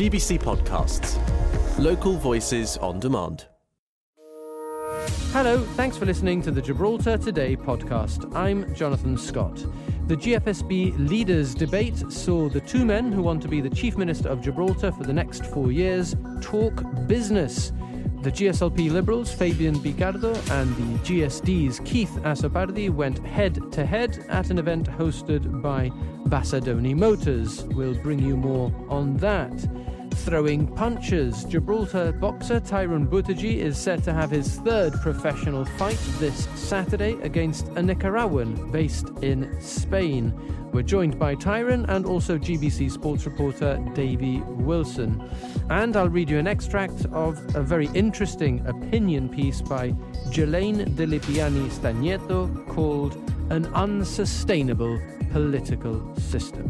GBC Podcasts. Local voices on demand. Hello, thanks for listening to the Gibraltar Today podcast. I'm Jonathan Scott. The GFSB leaders' debate saw the two men who want to be the Chief Minister of Gibraltar for the next four years talk business. The GSLP Liberals, Fabian Picardo, and the GSD's Keith Azzopardi went head to head at an event hosted by Bassadoni Motors. We'll bring you more on that. Throwing punches, Gibraltar boxer Tyrone Buttigieg is set to have his third professional fight this Saturday against a Nicaraguan based in Spain. We're joined by Tyrone and also GBC sports reporter Davy Wilson. And I'll read you an extract of a very interesting opinion piece by Jelaine De Lipiani Stagneto called An Unsustainable Political System.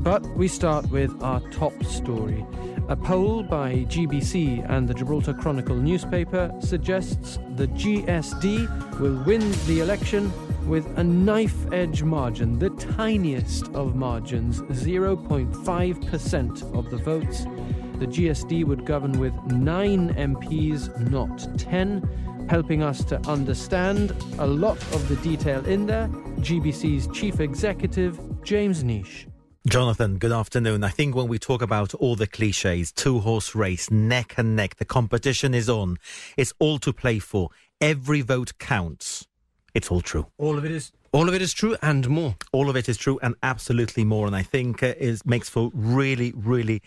But we start with our top story. A poll by GBC and the Gibraltar Chronicle newspaper suggests the GSD will win the election with a knife edge margin, the tiniest of margins, 0.5% of the votes. The GSD would govern with nine MPs, not 10, helping us to understand a lot of the detail in there. GBC's chief executive, James Neish. Jonathan, good afternoon. I think when we talk about all the cliches, two horse race, neck and neck, the competition is on. It's all to play for. Every vote counts. It's all true. All of it is. All of it is true and more. All of it is true and absolutely more. And I think uh, is makes for really, really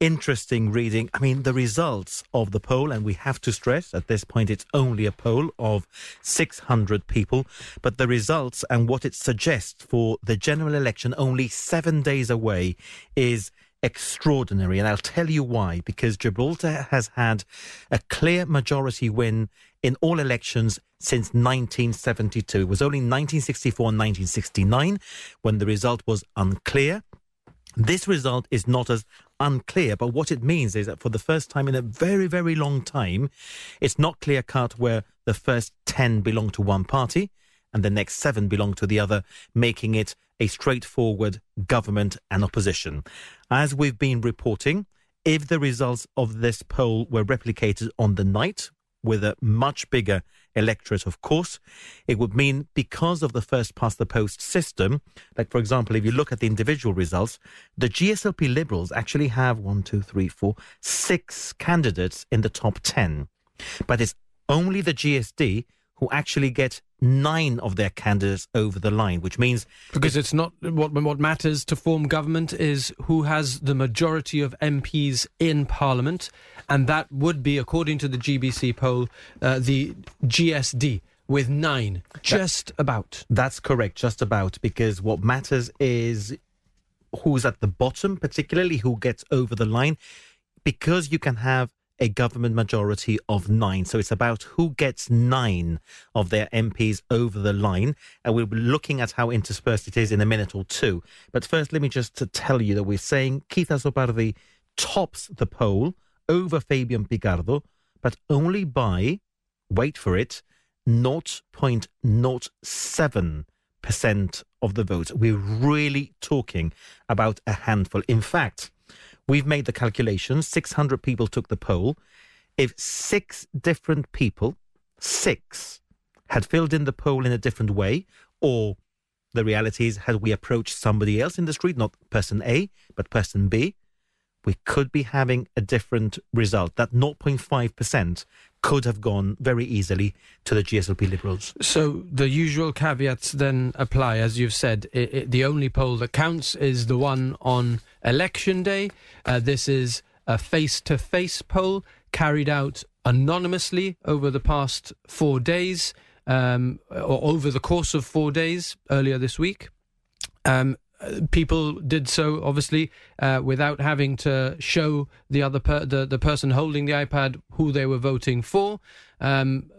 interesting reading. I mean, the results of the poll, and we have to stress at this point it's only a poll of 600 people, but the results and what it suggests for the general election only seven days away is extraordinary. And I'll tell you why. Because Gibraltar has had a clear majority win in all elections since 1972. It was only 1964 and 1969 when the result was unclear. This result is not as unclear, but what it means is that for the first time in a very, very long time, it's not clear cut where the first 10 belong to one party and the next seven belong to the other, making it a straightforward government and opposition. As we've been reporting, if the results of this poll were replicated on the night, with a much bigger electorate, of course. It would mean because of the first past the post system, like for example, if you look at the individual results, the GSLP Liberals actually have one, two, three, four, six candidates in the top 10. But it's only the GSD who actually get nine of their candidates over the line, which means because it's not what what matters to form government is who has the majority of MPs in Parliament, and that would be, according to the GBC poll, uh, the GSD with nine, just that, about. That's correct, just about, because what matters is who's at the bottom, particularly who gets over the line, because you can have a government majority of nine. So it's about who gets nine of their MPs over the line. And we'll be looking at how interspersed it is in a minute or two. But first, let me just tell you that we're saying Keith Azzopardi tops the poll over Fabian Picardo, but only by, wait for it, 0.07% of the vote. We're really talking about a handful. In fact, We've made the calculations. 600 people took the poll. If six different people, six, had filled in the poll in a different way, or the reality is, had we approached somebody else in the street, not person A, but person B, we could be having a different result. That 0.5% could have gone very easily to the GSLP Liberals. So the usual caveats then apply, as you've said. It, it, the only poll that counts is the one on election day. Uh, this is a face to face poll carried out anonymously over the past four days, um, or over the course of four days earlier this week. Um, people did so obviously uh, without having to show the other per- the the person holding the iPad who they were voting for. Um,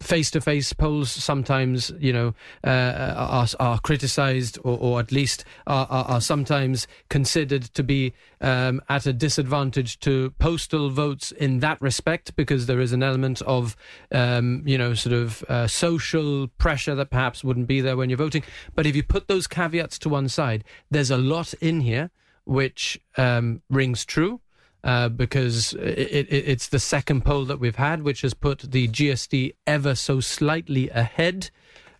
face-to-face polls sometimes, you know, uh, are, are criticised or, or, at least are, are, are, sometimes considered to be um, at a disadvantage to postal votes in that respect because there is an element of, um, you know, sort of uh, social pressure that perhaps wouldn't be there when you're voting. But if you put those caveats to one side, there's a lot in here which um, rings true uh, because it, it, it's the second poll that we've had, which has put the GSD ever so slightly ahead.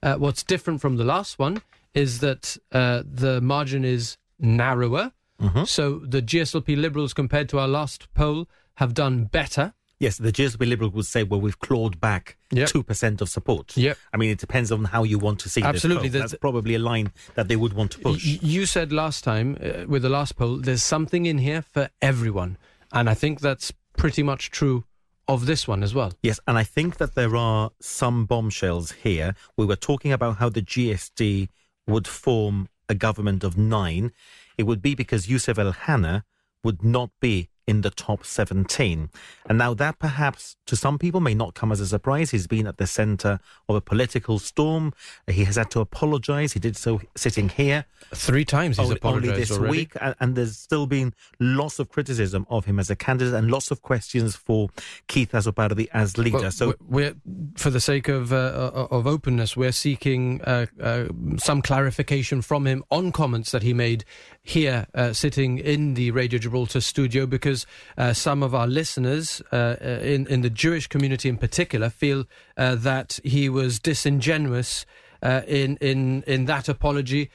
Uh, what's different from the last one is that uh, the margin is narrower. Mm-hmm. So the GSLP Liberals, compared to our last poll, have done better. Yes, the GSLP Liberal would say, well, we've clawed back Yep. 2% of support. Yep. I mean, it depends on how you want to see Absolutely. That's probably a line that they would want to push. You said last time uh, with the last poll, there's something in here for everyone, and I think that's pretty much true of this one as well. Yes, and I think that there are some bombshells here. We were talking about how the GSD would form a government of nine. It would be because Yusuf El Hanna would not be in the top 17. And now that perhaps to some people may not come as a surprise. He's been at the center of a political storm. He has had to apologize. He did so sitting here. Three times he's only, only this already. week, and, and there's still been lots of criticism of him as a candidate and lots of questions for Keith Azzopardi as leader. Well, so we're, for the sake of uh, of openness, we're seeking uh, uh, some clarification from him on comments that he made here, uh, sitting in the Radio Gibraltar studio, because uh, some of our listeners uh, uh, in in the Jewish community in particular feel uh, that he was disingenuous. Uh, in in in that apology,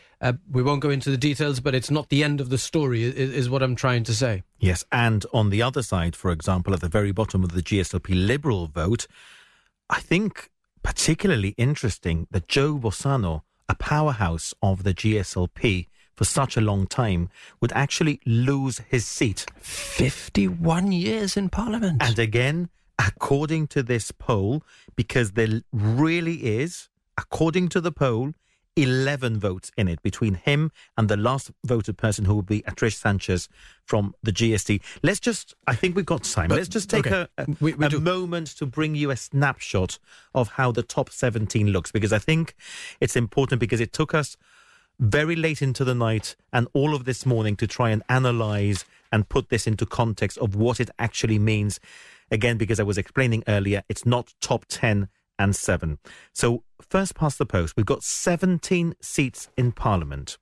we won't go into the details, but it's not the end of the story. Is, is what I'm trying to say. Yes, and on the other side, for example, at the very bottom of the GSLP Liberal vote, I think particularly interesting that Joe Bossano, a powerhouse of the GSLP for such a long time, would actually lose his seat. 51 years in Parliament. And again, according to this poll, because there really is, according to the poll, 11 votes in it between him and the last voted person who will be Atrish Sanchez from the GSD. Let's just, I think we've got time. But- Let's just take okay. a, a, We- we a moment to bring you a snapshot of how the top 17 looks, because I think it's important because it took us very late into the night and all of this morning to try and analyze and put this into context of what it actually means. Again, because I was explaining earlier, it's not top 10 and 7. So, first past the post, we've got 17 seats in Parliament.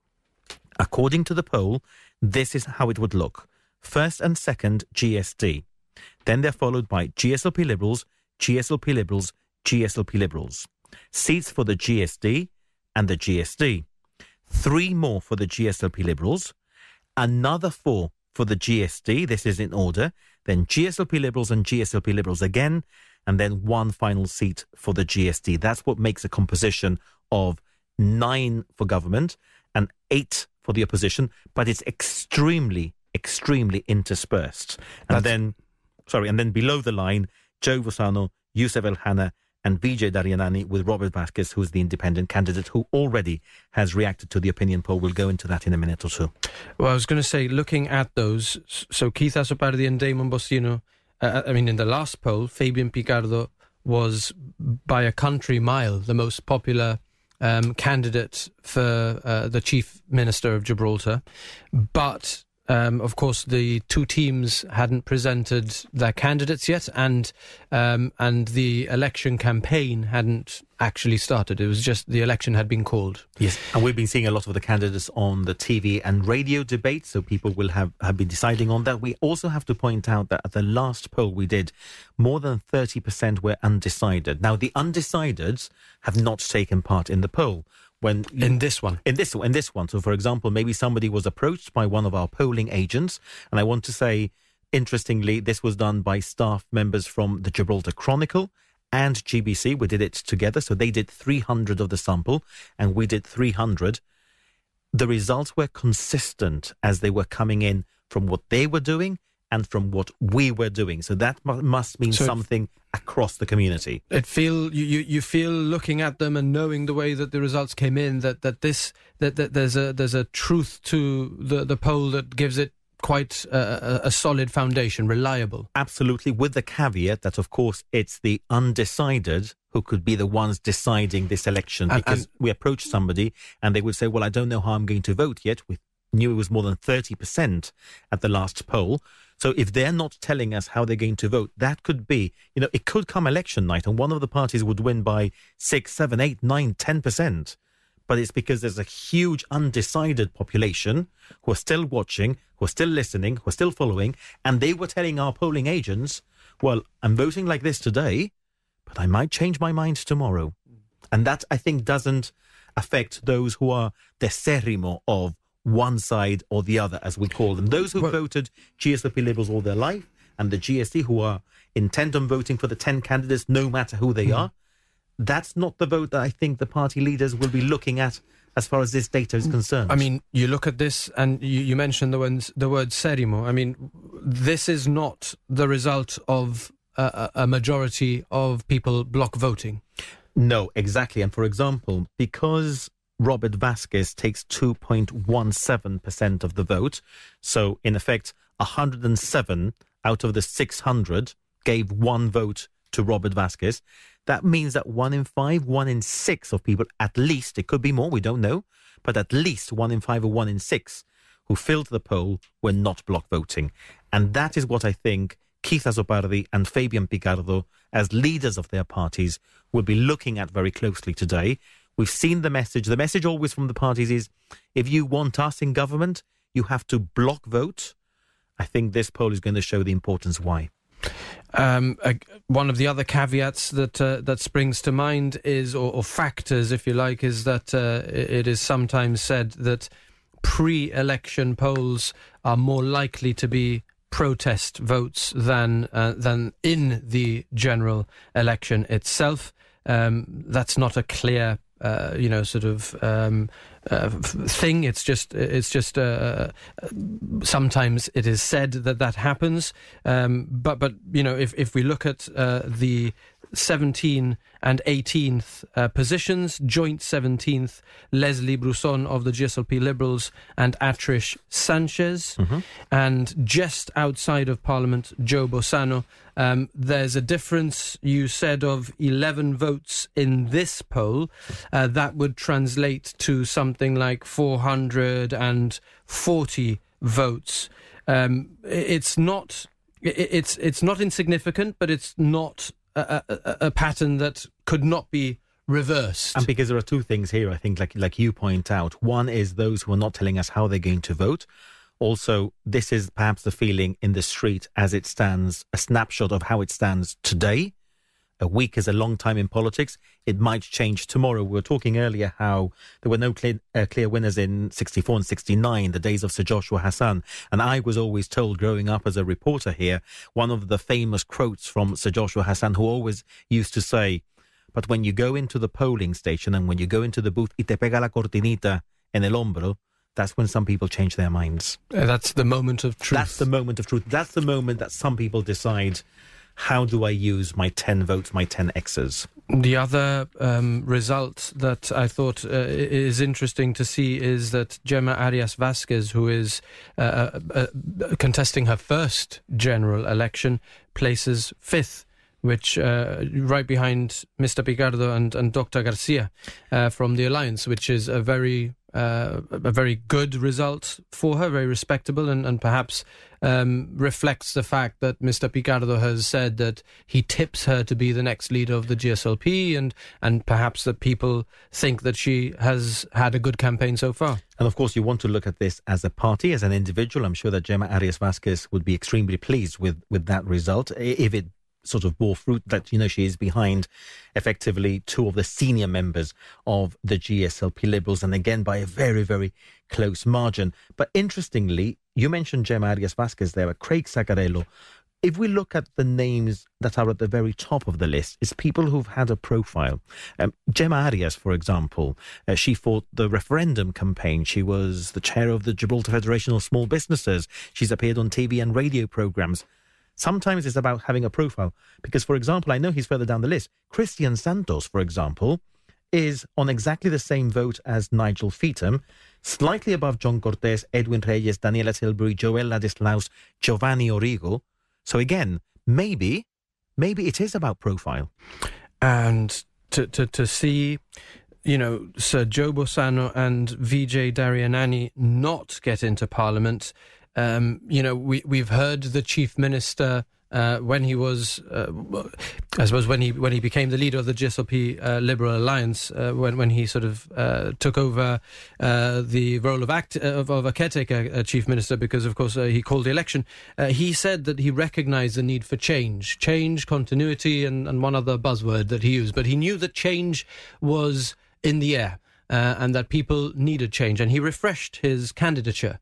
According to the poll, this is how it would look. First and second, GSD. Then they're followed by GSLP Liberals, GSLP Liberals, GSLP Liberals. Seats for the GSD and the GSD. Three more for the GSLP Liberals. Another four for the GSD. This is in order. Then GSLP Liberals and GSLP Liberals again. And then one final seat for the GSD. That's what makes a composition of nine for government and eight for the opposition, but it's extremely, extremely interspersed. And That's- then, sorry, and then below the line, Joe Bossano, Yusuf El Hanna, and Vijay Daryanani with Robert Vasquez, who's the independent candidate who already has reacted to the opinion poll. We'll go into that in a minute or two. Well, I was going to say, looking at those, so Keith Azzopardi and Damon Bossino, uh, I mean, in the last poll, Fabian Picardo was by a country mile the most popular um, candidate for uh, the chief minister of Gibraltar. But, um, of course, the two teams hadn't presented their candidates yet, and um, and the election campaign hadn't actually started. It was just the election had been called. Yes, and we've been seeing a lot of the candidates on the TV and radio debate, so people will have, have been deciding on that. We also have to point out that at the last poll we did, more than 30% were undecided. Now, the undecideds have not taken part in the poll. When you- In this one. in this in this one. So, for example, maybe somebody was approached by one of our polling agents, and I want to say, interestingly, this was done by staff members from the Gibraltar Chronicle and GBC. We did it together, so they did 300 of the sample, and we did 300. The results were consistent as they were coming in from what they were doing and from what we were doing. So that must mean So- something across the community. it feel you, you you feel looking at them and knowing the way that the results came in that that this that, that there's a there's a truth to the the poll that gives it quite a, a, solid foundation reliable Absolutely, with the caveat that, of course, it's the undecided who could be the ones deciding this election. And- because and- we approached somebody and they would say, Well, I don't know how I'm going to vote yet. We knew it was more than 30% at the last poll. So if they're not telling us how they're going to vote, that could be, you know, it could come election night and one of the parties would win by six, seven, eight, nine, ten percent. but it's because there's a huge undecided population who are still watching, who are still listening, who are still following, and they were telling our polling agents, well, I'm voting like this today, but I might change my mind tomorrow. And that, I think, doesn't affect those who are decerrimo of one side or the other, as we call them. Those who Well- voted GSLP Liberals all their life, and the GSD who are intent on voting for the 10 candidates, no matter who they mm-hmm. are. That's not the vote that I think the party leaders will be looking at as far as this data is mm. concerned. I mean, you look at this, and you, you mentioned the ones, the word serimo. I mean, this is not the result of a a majority of people block voting. No, exactly. And for example, because Robert Vasquez takes 2.17% of the vote, so in effect, 107 out of the 600 gave one vote to Robert Vasquez. That means that one in five, one in six of people, at least, it could be more, we don't know, but at least one in five or one in six who filled the poll were not block voting. And that is what I think Keith Azzopardi and Fabian Picardo, as leaders of their parties, will be looking at very closely today. We've seen the message. The message always from the parties is if you want us in government, you have to block vote. I think this poll is going to show the importance why. Um, uh, one of the other caveats that uh, that springs to mind is, or, or factors, if you like, is that uh, it is sometimes said that pre-election polls are more likely to be protest votes than uh, than in the general election itself. Um, that's not a clear, uh, you know, sort of um, uh, thing. It's just it's just uh, sometimes it is said that that happens. Um, but but you know, if if we look at uh, the 17 and 18th uh, positions, joint 17th, Leslie Bruzon of the GSLP Liberals and Atrish Sanchez, and just outside of Parliament, Joe Bossano. Um, there's a difference, you said, of 11 votes in this poll. Uh, that would translate to something like 440 votes. Um, it's not. It's it's not insignificant, but it's not a, a, pattern that could not be reversed. And because there are two things here, I think, like like you point out. One is those who are not telling us how they're going to vote. Also, this is perhaps the feeling in the street as it stands, a snapshot of how it stands today. A week is a long time in politics. It might change tomorrow. We were talking earlier how there were no clear, uh, clear winners in 64 and 69, the days of Sir Joshua Hassan. And I was always told growing up as a reporter here, one of the famous quotes from Sir Joshua Hassan, who always used to say, but when you go into the polling station and when you go into the booth, y te pega la cortinita en el hombro, that's when some people change their minds. Uh, that's the moment of truth. That's the moment of truth. That's the moment that some people decide, how do I use my 10 votes, my 10 X's? The other um, result that I thought uh, is interesting to see is that Gemma Arias Vasquez, who is uh, uh, uh, contesting her first general election, places fifth. Which uh, right behind Mr. Picardo and, and Dr. Garcia uh, from the alliance, which is a very uh, a very good result for her, very respectable, and, and perhaps um, reflects the fact that Mr. Picardo has said that he tips her to be the next leader of the GSLP, and and perhaps that people think that she has had a good campaign so far. And of course, you want to look at this as a party, as an individual. I'm sure that Gemma Arias Vasquez would be extremely pleased with, with that result if it sort of bore fruit that, you know, she is behind effectively two of the senior members of the GSLP Liberals, and again by a very, very close margin. But interestingly, you mentioned Gemma Arias Vasquez there, Craig Sacarello. If we look at the names that are at the very top of the list, it's people who've had a profile. Um, Gemma Arias, for example, uh, she fought the referendum campaign. She was the chair of the Gibraltar Federation of Small Businesses. She's appeared on TV and radio programs. Sometimes it's about having a profile. Because, for example, I know he's further down the list. Christian Santos, for example, is on exactly the same vote as Nigel Feetham, slightly above John Cortes, Edwin Reyes, Daniela Tilbury, Joel Ladislaus, Giovanni Origo. So again, maybe, maybe it is about profile. and to to to see you know Sir Joe Bossano and Vijay Daryanani not get into Parliament. Um, you know we we've heard the chief minister uh, when he was, uh, I suppose, when he when he became the leader of the GSLP uh, Liberal Alliance, uh, when when he sort of uh, took over uh, the role of act of, of a caretaker chief minister, because of course he called the election. he said that he recognised the need for change, change, continuity, and, and one other buzzword that he used. But he knew that change was in the air. and that people needed change, and he refreshed his candidature.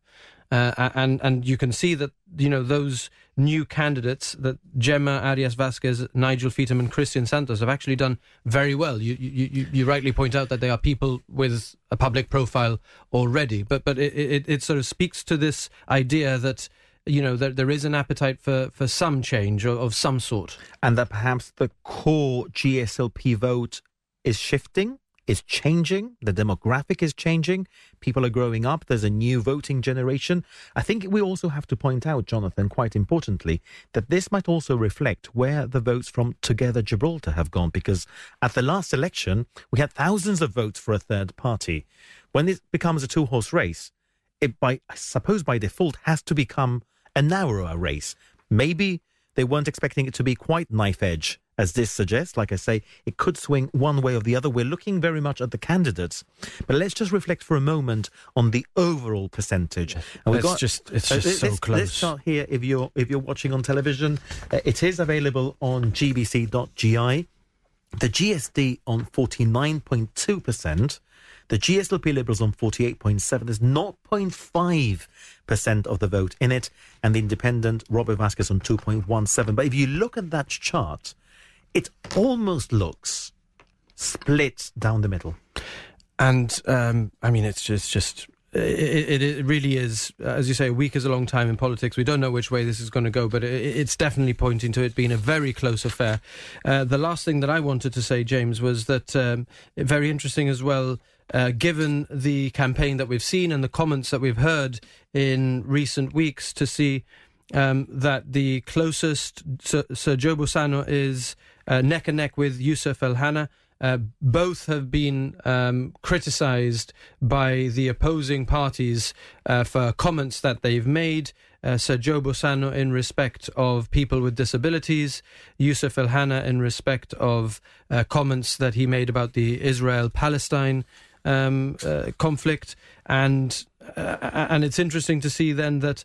Uh, and and you can see that you know those new candidates that Gemma Arias Vasquez, Nigel Feetham, and Christian Santos have actually done very well. You you, you, rightly point out that they are people with a public profile already, but but it, it, it sort of speaks to this idea that you know that there is an appetite for for some change of, of some sort, and that perhaps the core GSLP vote is shifting is changing. The demographic is changing. People are growing up. There's a new voting generation. I think we also have to point out, Jonathan, quite importantly, that this might also reflect where the votes from Together Gibraltar have gone, because at the last election, we had thousands of votes for a third party. When it becomes a two horse race, it by I suppose by default has to become a narrower race. Maybe they weren't expecting it to be quite knife edge as this suggests. Like I say, it could swing one way or the other. We're looking very much at the candidates, but let's just reflect for a moment on the overall percentage. And we've got just it's just uh, so close. This chart here, if you're if you're watching on television, uh, it is available on gbc.gi. The GSD on 49.2%. The GSLP Liberals on 48.7. There's 0.5% of the vote in it. And the independent Robert Vasquez on 2.17. But if you look at that chart, it almost looks split down the middle. And um, I mean, it's just just it, it, it, really is, as you say, a week is a long time in politics. We don't know which way this is going to go, but it, it's definitely pointing to it being a very close affair. Uh, the last thing that I wanted to say, James, was that um, very interesting as well. Uh, given the campaign that we've seen and the comments that we've heard in recent weeks, to see um, that the closest Sir, Sir Joe Bossano is uh, neck and neck with Yusuf El Hannah. Uh, both have been um, criticized by the opposing parties uh, for comments that they've made. Uh, Sir Joe Bossano in respect of people with disabilities, Yusuf El Hannah in respect of uh, comments that he made about the Israel Palestine um, uh, conflict. And, uh, and it's interesting to see then that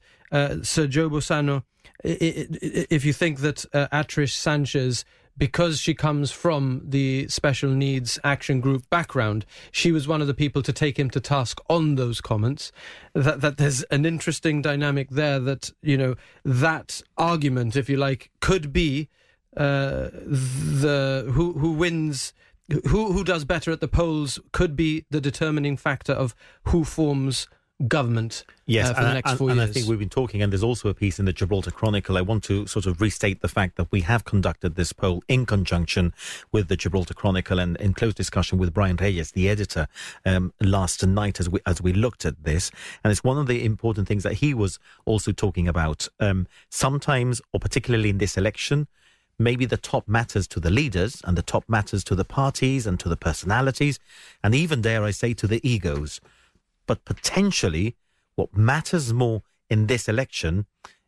Sir Joe Bossano, if you think that Atrish Sanchez because she comes from the special needs action group background, she was one of the people to take him to task on those comments. That that there's an interesting dynamic there. That you know that argument, if you like, could be uh, the who who wins. Who who does better at the polls could be the determining factor of who forms government yes, uh, for the next and, four and years. I think we've been talking, and there's also a piece in the Gibraltar Chronicle. I want to sort of restate the fact that we have conducted this poll in conjunction with the Gibraltar Chronicle and in close discussion with Brian Reyes, the editor, um, last night as we as we looked at this. And it's one of the important things that he was also talking about. Um, sometimes, or particularly in this election, maybe the top matters to the leaders and the top matters to the parties and to the personalities and even dare I say to the egos but potentially what matters more in this election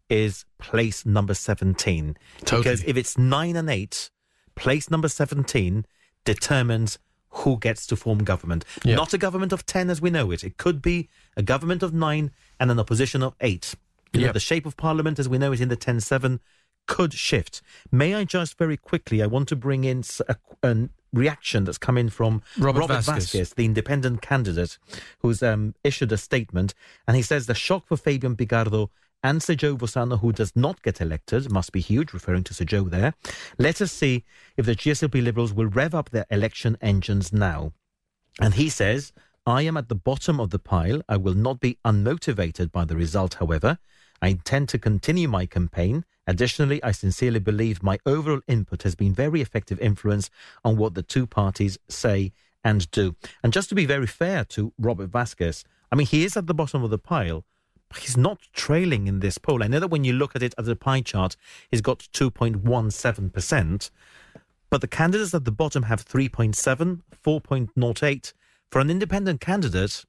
is place number 17. Totally. Because if it's 9 and 8, place number 17 determines who gets to form government. Not a government of 10 as we know it. It could be a government of 9 and an opposition of 8. You know, the shape of parliament as we know it in the 10 7 could shift. May I just very quickly, I want to bring in a, a reaction that's come in from Robert, Robert Vasquez. Vasquez. the independent candidate, who's um, issued a statement. And he says the shock for Fabian Picardo and Sir Joe Bossano, who does not get elected, must be huge, referring to Sir Joe there. Let us see if the GSLP Liberals will rev up their election engines now. And he says, I am at the bottom of the pile. I will not be unmotivated by the result, however. I intend to continue my campaign. Additionally, I sincerely believe my overall input has been very effective influence on what the two parties say and do. And just to be very fair to Robert Vasquez, I mean, he is at the bottom of the pile. But he's not trailing in this poll. I know that when you look at it as a pie chart, he's got 2.17%, but the candidates at the bottom have 3.7, 4.08. For an independent candidate,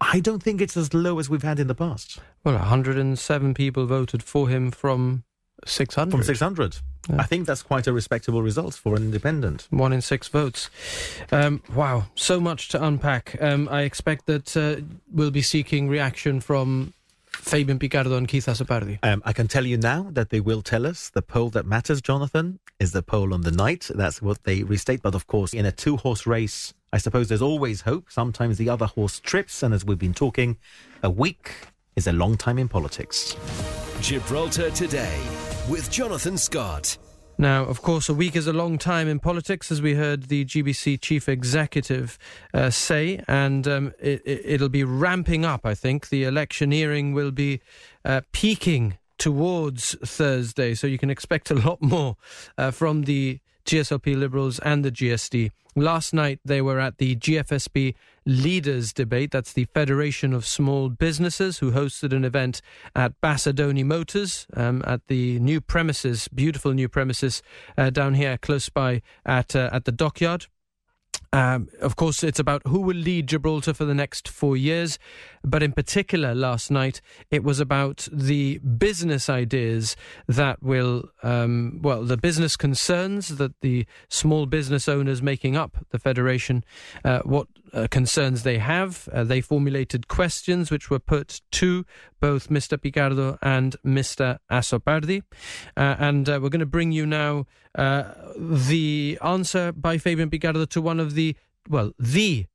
I don't think it's as low as we've had in the past. Well, 107 people voted for him from 600. from 600. Yeah. I think that's quite a respectable result for an independent. One in six votes. Um, wow, so much to unpack. Um, I expect that uh, we'll be seeking reaction from Fabian Picardo and Keith Azzopardi. Um, I can tell you now that they will tell us the poll that matters, Jonathan, is the poll on the night. That's what they restate. But of course, in a two horse race, I suppose there's always hope. Sometimes the other horse trips. And as we've been talking, a week is a long time in politics. Gibraltar Today with Jonathan Scott. Now, of course, a week is a long time in politics, as we heard the GBC chief executive uh, say, and um, it, will be ramping up, I think. The electioneering will be uh, peaking towards Thursday, so you can expect a lot more uh, from the GSLP Liberals and the GSD. Last night they were at the GFSB Leaders Debate. That's the Federation of Small Businesses who hosted an event at Bassadoni Motors um, at the new premises, beautiful new premises uh, down here close by at uh, at the dockyard. Um, of course, it's about who will lead Gibraltar for the next four years. But in particular, last night, it was about the business ideas that will, um, well, the business concerns that the small business owners making up the Federation, uh, what uh, concerns they have. Uh, they formulated questions which were put to both Mr. Picardo and Mr. Azzopardi. Uh, and uh, we're going to bring you now uh, the answer by Fabian Picardo to one of the, well, the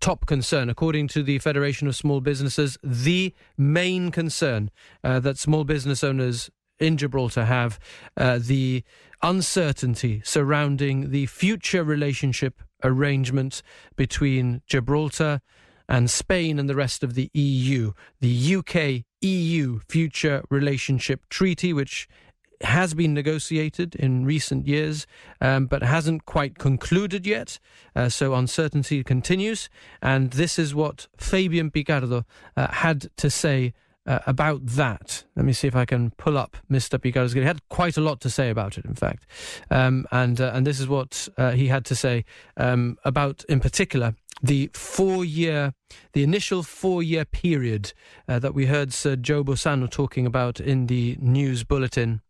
top concern, according to the Federation of Small Businesses, the main concern uh, that small business owners in Gibraltar have uh, the uncertainty surrounding the future relationship arrangement between Gibraltar and Spain and the rest of the EU. The UK EU Future Relationship Treaty, which has been negotiated in recent years, um, but hasn't quite concluded yet. Uh, so uncertainty continues. And this is what Fabian Picardo uh, had to say uh, about that. Let me see if I can pull up Mr. Picardo's. He had quite a lot to say about it, in fact, um, and uh, and this is what uh, he had to say um, about, in particular, the four-year, the initial four-year period uh, that we heard Sir Joe Bossano talking about in the news bulletin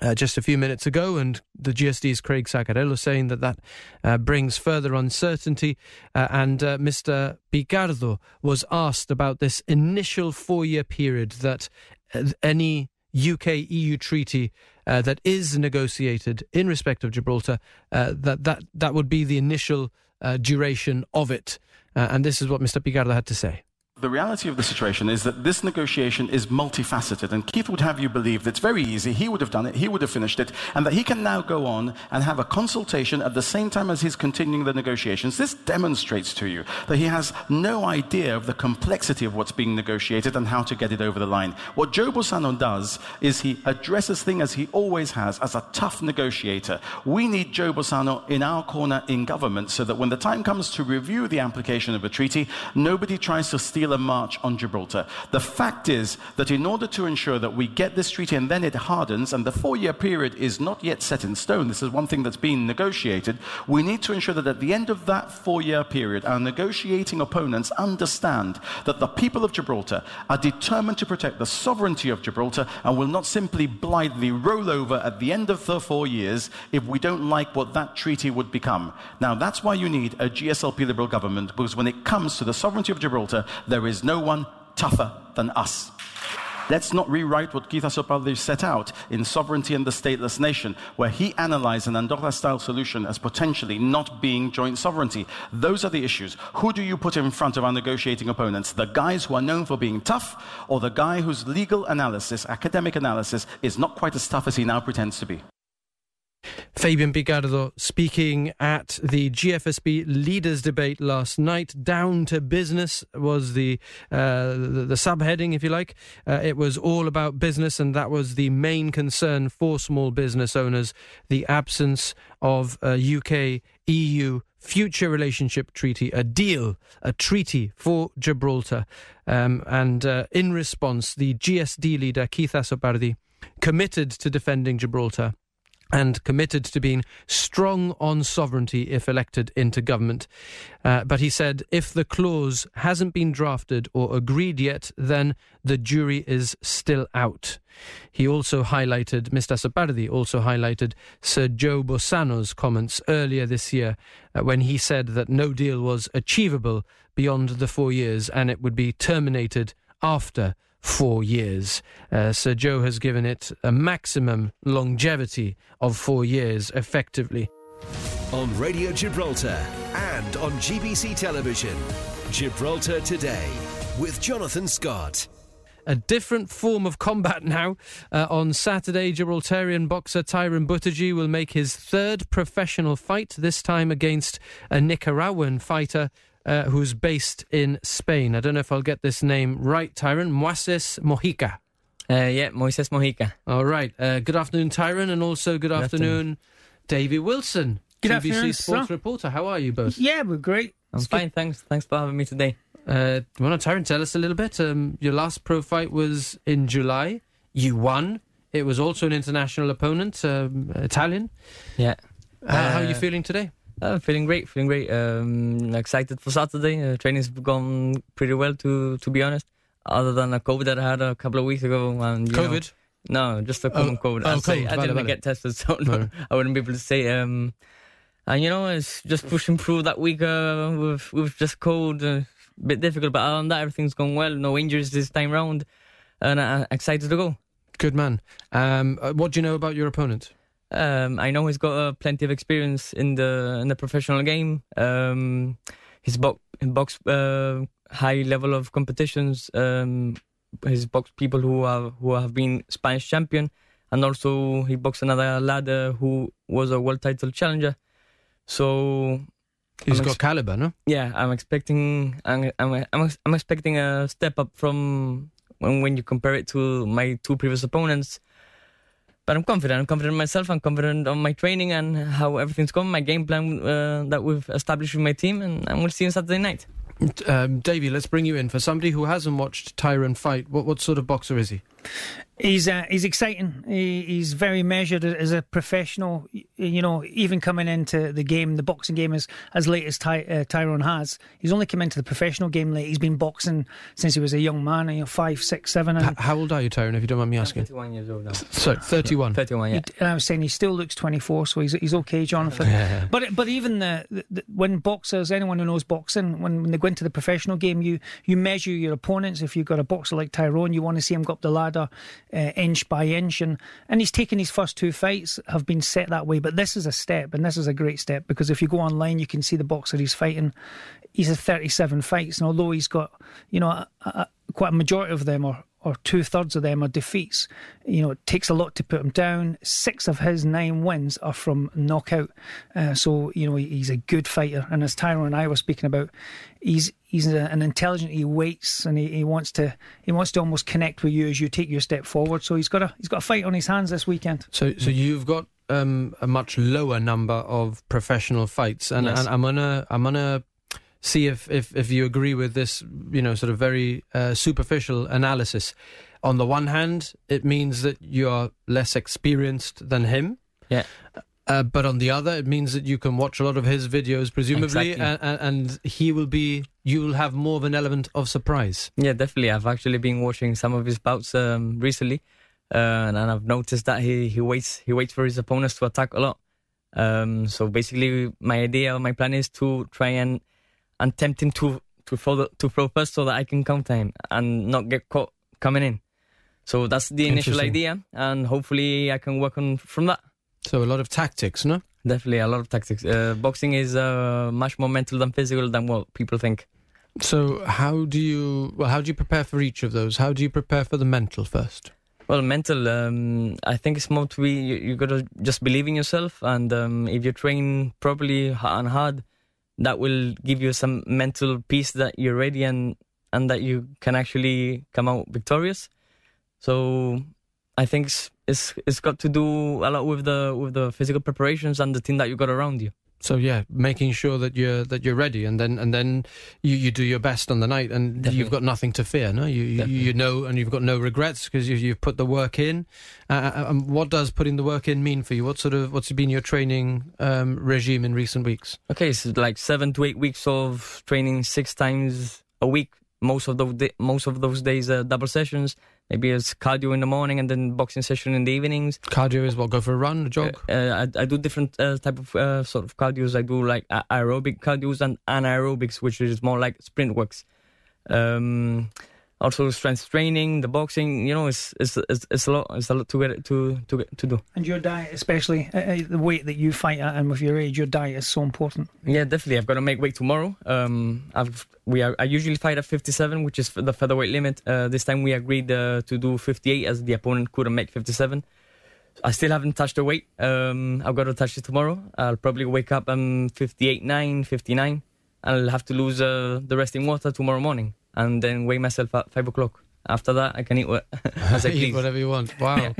uh, just a few minutes ago, and the GSD's Craig Sacarello saying that that uh, brings further uncertainty. Uh, and uh, Mr. Picardo was asked about this initial four year period that uh, any UK EU treaty uh, that is negotiated in respect of Gibraltar, that, that, that would be the initial Uh, duration of it. Uh, and this is what Mr. Picardo had to say. The reality of the situation is that this negotiation is multifaceted, and Keith would have you believe that it's very easy. He would have done it, he would have finished it, and that he can now go on and have a consultation at the same time as he's continuing the negotiations. This demonstrates to you that he has no idea of the complexity of what's being negotiated and how to get it over the line. What Joe Bossano does is he addresses things as he always has, as a tough negotiator. We need Joe Bossano in our corner in government so that when the time comes to review the application of a treaty, nobody tries to steal a march on Gibraltar. The fact is that in order to ensure that we get this treaty and then it hardens, and the four year period is not yet set in stone, this is one thing that's being negotiated, we need to ensure that at the end of that four year period, our negotiating opponents understand that the people of Gibraltar are determined to protect the sovereignty of Gibraltar and will not simply blithely roll over at the end of the four years if we don't like what that treaty would become. Now, that's why you need a GSLP Liberal government, because when it comes to the sovereignty of Gibraltar, there there is no one tougher than us. Let's not rewrite what Keith Azzopardi set out in Sovereignty and the Stateless Nation, where he analyzed an Andorra style solution as potentially not being joint sovereignty. Those are the issues. Who do you put in front of our negotiating opponents? The guys who are known for being tough, or the guy whose legal analysis, academic analysis, is not quite as tough as he now pretends to be? Fabian Picardo speaking at the GFSB leaders debate last night. Down to business was the uh, the, the, subheading, if you like. Uh, it was all about business, and that was the main concern for small business owners: the absence of a UK EU future relationship treaty, a deal, a treaty for Gibraltar. Um, and uh, in response, the GSD leader Keith Azzopardi committed to defending Gibraltar and committed to being strong on sovereignty if elected into government. Uh, but he said if the clause hasn't been drafted or agreed yet, then the jury is still out. He also highlighted, Mr. Sapardi also highlighted Sir Joe Bossano's comments earlier this year uh, when he said that no deal was achievable beyond the four years and it would be terminated after four years. Uh, Sir Joe has given it a maximum longevity of four years, effectively. On Radio Gibraltar and on GBC Television, Gibraltar Today with Jonathan Scott. A different form of combat now. Uh, on Saturday, Gibraltarian boxer Tyrone Buttigieg will make his third professional fight, this time against a Nicaraguan fighter uh, who's based in Spain. I don't know if I'll get this name right, Tyrone. Moises Mojica. Uh, yeah, Moises Mojica. All right. Uh, good afternoon, Tyrone, and also good, Good afternoon, afternoon. Davy Wilson, Good GBC afternoon, sports sir. reporter. How are you both? Yeah, we're great. I'm It's good. fine, thanks. Thanks for having me today. Uh, well, Tyrone, tell us a little bit. Um, your last pro fight was in July. You won. It was also an international opponent, um, Italian. Yeah. How, how are you Uh, feeling today? Uh, feeling great, feeling great. Um, excited for Saturday. Uh, training's gone pretty well, to to be honest. Other than a COVID that I had a couple of weeks ago. And, you know- COVID. no, just a common COVID. oh, I'd say COVID, I vale, didn't get tested, so no, No. I wouldn't be able to say. Um, and you know, it's just pushing through that week uh, with with just cold. Uh, bit difficult, but other than that, everything's gone well. No injuries this time round, and I'm excited to go. Good man. Um, uh, what do you know about your opponent? Um, I know he's got uh, plenty of experience in the in the professional game. Um, he's bo- boxed uh, high level of competitions. Um, he's boxed people who have who have been Spanish champion, and also he boxed another lad uh, who was a world title challenger. So He's I'm got ex- caliber, no? yeah, I'm expecting I'm I'm I'm, I'm expecting a step up from when when you compare it to my two previous opponents. But I'm confident. I'm confident in myself. I'm confident on my training and how everything's going. My game plan uh, that we've established with my team, and, and we'll see you on Saturday night. Um, Davey, let's bring you in. For somebody who hasn't watched Tyrone fight, what, what sort of boxer is he? He's uh, he's exciting. He, he's very measured as a professional. You know, even coming into the game, the boxing game as as late as Ty, uh, Tyrone has. He's only come into the professional game late. He's been boxing since he was a young man. You know, five, six, seven. And H- how old are you, Tyrone? if you don't mind me asking? 31 years old now. So, 31. 31, yeah. he- and I was saying he still looks 24, so he's he's okay, Jonathan. Yeah. But but even the, the, the when boxers, anyone who knows boxing, when, when they go into the professional game, you you measure your opponents. If you've got a boxer like Tyrone, you want to see him go up the ladder uh, inch by inch, and and he's taken his first two fights have been set that way. But this is a step, and this is a great step because if you go online, you can see the boxer he's fighting. He's had 37 fights, and although he's got you know a, a, quite a majority of them are or two thirds of them are defeats. You know, it takes a lot to put him down. Six of his nine wins are from knockout. Uh, so you know he's a good fighter. And as Tyrone and I were speaking about, he's he's a, an intelligent. He waits and he, he wants to he wants to almost connect with you as you take your step forward. So he's got a he's got a fight on his hands this weekend. So, so you've got um, a much lower number of professional fights, and, Yes. and I'm gonna I'm gonna see if, if if you agree with this, you know, sort of very uh, superficial analysis. On the one hand, it means that you are less experienced than him. Yeah. Uh, but on the other, it means that you can watch a lot of his videos, presumably, Exactly. and, and, and he will be. You will have more of an element of surprise. Yeah, definitely. I've actually been watching some of his bouts um, recently, uh, and, and I've noticed that he, he waits he waits for his opponents to attack a lot. Um, so basically, my idea, my plan is to try and and tempt him to to throw to throw first, so that I can counter him and not get caught coming in. So that's the initial idea, and hopefully I can work on from that. So a lot of tactics, no? Definitely a lot of tactics. Uh, boxing is uh, much more mental than physical than what people think. So how do you well how do you prepare for each of those? How do you prepare for the mental first? Well, mental. Um, I think it's more to be. You, you gotta just believe in yourself, and um, if you train properly and hard, that will give you some mental peace that you're ready and and that you can actually come out victorious. So, I think it's it's, it's got to do a lot with the with the physical preparations and the team that you got around you. So yeah, making sure that you're that you're ready, and then and then you, you do your best on the night, and Definitely. you've got nothing to fear. No, you you, Definitely. you know, and you've got no regrets because you, you've put the work in. Uh, uh, um, what does putting the work in mean for you? What sort of what's been your training um, regime in recent weeks? Okay, so like seven to eight weeks of training six times a week. Most of those most of those days are double sessions. Maybe it's cardio in the morning and then boxing session in the evenings. Cardio is what? Go for a run, a jog. Uh, uh, I, I do different uh, type of uh, sort of cardios. I do like aerobic cardios and anaerobics, which is more like sprint works. Um, also strength training, the boxing. You know, it's it's it's, it's a lot. It's a lot to get to to get to do. And your diet, especially uh, uh, the weight that you fight at, and with your age, your diet is so important. Yeah, definitely. I've got to make weight tomorrow. Um, I've we are, I usually fight at 57, which is the featherweight limit. Uh, this time we agreed uh, to do 58 as the opponent couldn't make 57. I still haven't touched the weight. Um, I've got to touch it tomorrow. I'll probably wake up um 58, 9, 59. I'll have to lose uh, the rest in water tomorrow morning and then weigh myself at five o'clock. After that, I can eat what as I Eat whatever you want. Wow, Yeah.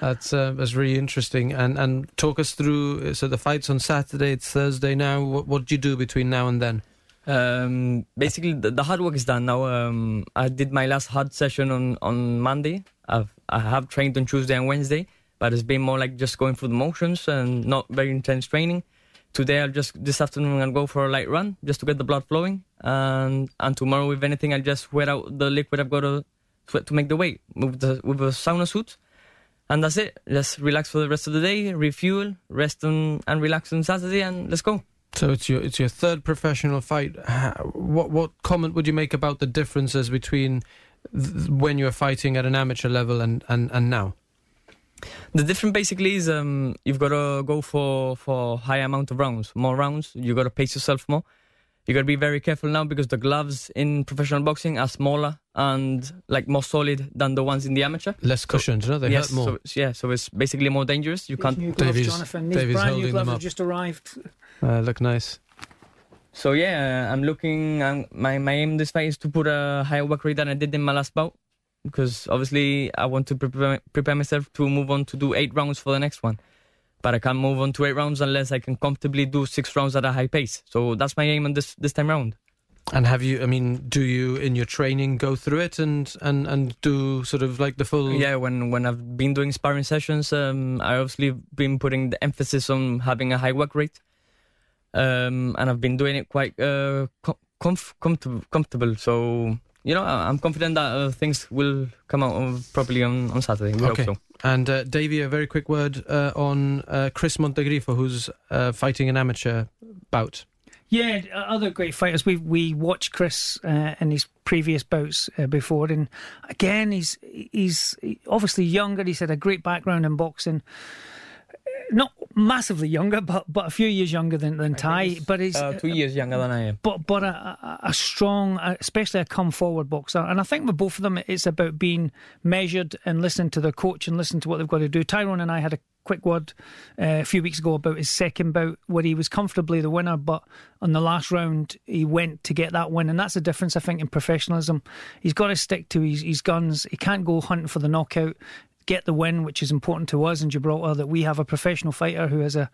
that's uh, that's really interesting. And and talk us through. So the fight's on Saturday. It's Thursday now. What what do you do between now and then? Um, basically, the, the hard work is done now. Um, I did my last hard session on, on Monday. I've, I have trained on Tuesday and Wednesday, but it's been more like just going through the motions and not very intense training. Today, I'll just this afternoon I'll go for a light run just to get the blood flowing, and and tomorrow, if anything, I'll just wear out the liquid I've got to sweat to make the weight with the with a sauna suit, and that's it. Just relax for the rest of the day, refuel, rest on, and relax on Saturday, and let's go. So it's your it's your third professional fight. What what comment would you make about the differences between th- when you're fighting at an amateur level and and, and now? The difference basically is um, you've got to go for for high amount of rounds, more rounds. You got to pace yourself more. You got to be very careful now because the gloves in professional boxing are smaller and like more solid than the ones in the amateur. Less cushioned, no? They yes, hurt more. so it's- yeah, so it's basically more dangerous. You These can't. new gloves, Davey's- Jonathan. These Davey's brand new gloves have just arrived. Uh, look nice. So yeah, I'm looking. I'm, my my aim this fight is to put a higher work rate than I did in my last bout because obviously I want to prepare prepare myself to move on to do eight rounds for the next one. But I can't move on to eight rounds unless I can comfortably do six rounds at a high pace. So that's my aim on this this time round. And have you? I mean, do you in your training go through it and and and do sort of like the full? Yeah, when when I've been doing sparring sessions, um, I obviously been putting the emphasis on having a high work rate, um, and I've been doing it quite uh, com- comf- comfortable, comfortable. So you know, I- I'm confident that uh, things will come out uh, properly on, on Saturday. We Okay. hope so. And uh, Davey, a very quick word uh, on uh, Chris Montegrifo, who's uh, fighting an amateur bout. Yeah, uh, other great fighters. We we watched Chris uh, in his previous bouts uh, before, and again, he's he's obviously younger. He's had a great background in boxing. Not massively younger, but but a few years younger than than Ty. But he's Uh, two years younger than I am. but but a, a, a strong, uh, especially a come forward boxer. And I think with both of them, it's about being measured and listening to their coach and listening to what they've got to do. Tyrone and I had a quick word uh, a few weeks ago about his second bout where he was comfortably the winner, but on the last round he went to get that win, and that's the difference I think in professionalism. He's got to stick to his, his guns. He can't go hunting for the knockout. Get the win, which is important to us in Gibraltar. That we have a professional fighter who has a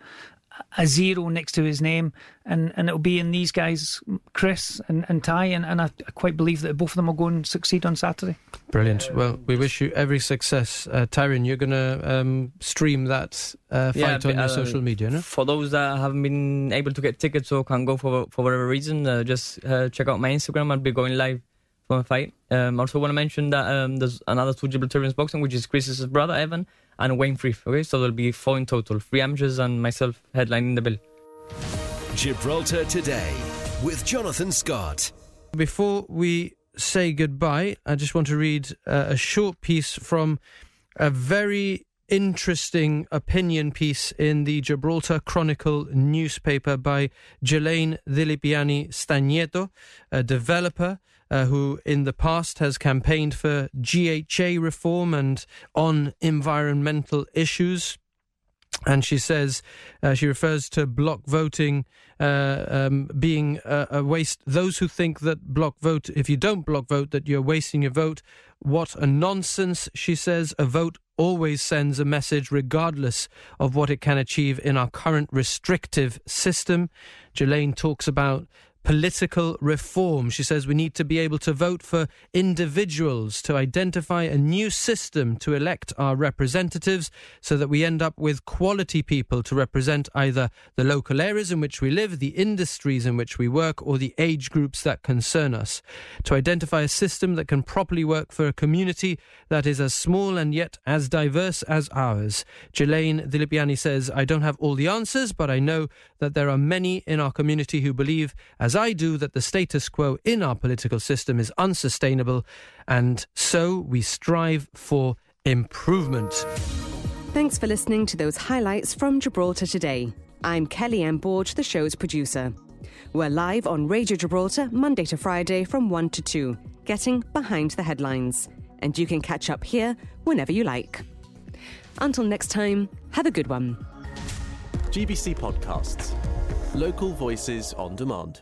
a zero next to his name, and, and it'll be in these guys, Chris and, and Ty, and, and I, I quite believe that both of them will go and succeed on Saturday. Brilliant. Well, we wish you every success, uh, Tyrone. You're gonna um, stream that uh, Yeah, fight on your uh, social media, no? For those that haven't been able to get tickets or can't go for for whatever reason, uh, just uh, check out my Instagram. I'll be going live for my fight. Um, also want to mention that um, there's another two Gibraltarians boxing, which is Chris's brother Evan and Wayne Frith. Okay, so there'll be four in total: three amateurs and myself headlining the bill. Gibraltar Today with Jonathan Scott. Before we say goodbye, I just want to read uh, a short piece from a very interesting opinion piece in the Gibraltar Chronicle newspaper by Gillaine Dellipiani Stagnetto, a developer uh, who in the past has campaigned for GHA reform and on environmental issues. And she says, uh, she refers to block voting uh, um, being a, a waste. Those who think that block vote, if you don't block vote, that you're wasting your vote. What a nonsense, she says. A vote always sends a message regardless of what it can achieve in our current restrictive system. Gillaine talks about political reform. She says we need to be able to vote for individuals, to identify a new system to elect our representatives so that we end up with quality people to represent either the local areas in which we live, the industries in which we work, or the age groups that concern us. To identify a system that can properly work for a community that is as small and yet as diverse as ours. Gillaine Dellipiani says, I don't have all the answers, but I know that there are many in our community who believe, as I do, that the status quo in our political system is unsustainable, and so we strive for improvement. Thanks for listening to those highlights from Gibraltar today. I'm Kelly M. Borge, the show's producer. We're live on Radio Gibraltar Monday to Friday from 1 to 2, getting behind the headlines. And you can catch up here whenever you like. Until next time, have a good one. GBC Podcasts. Local voices on demand.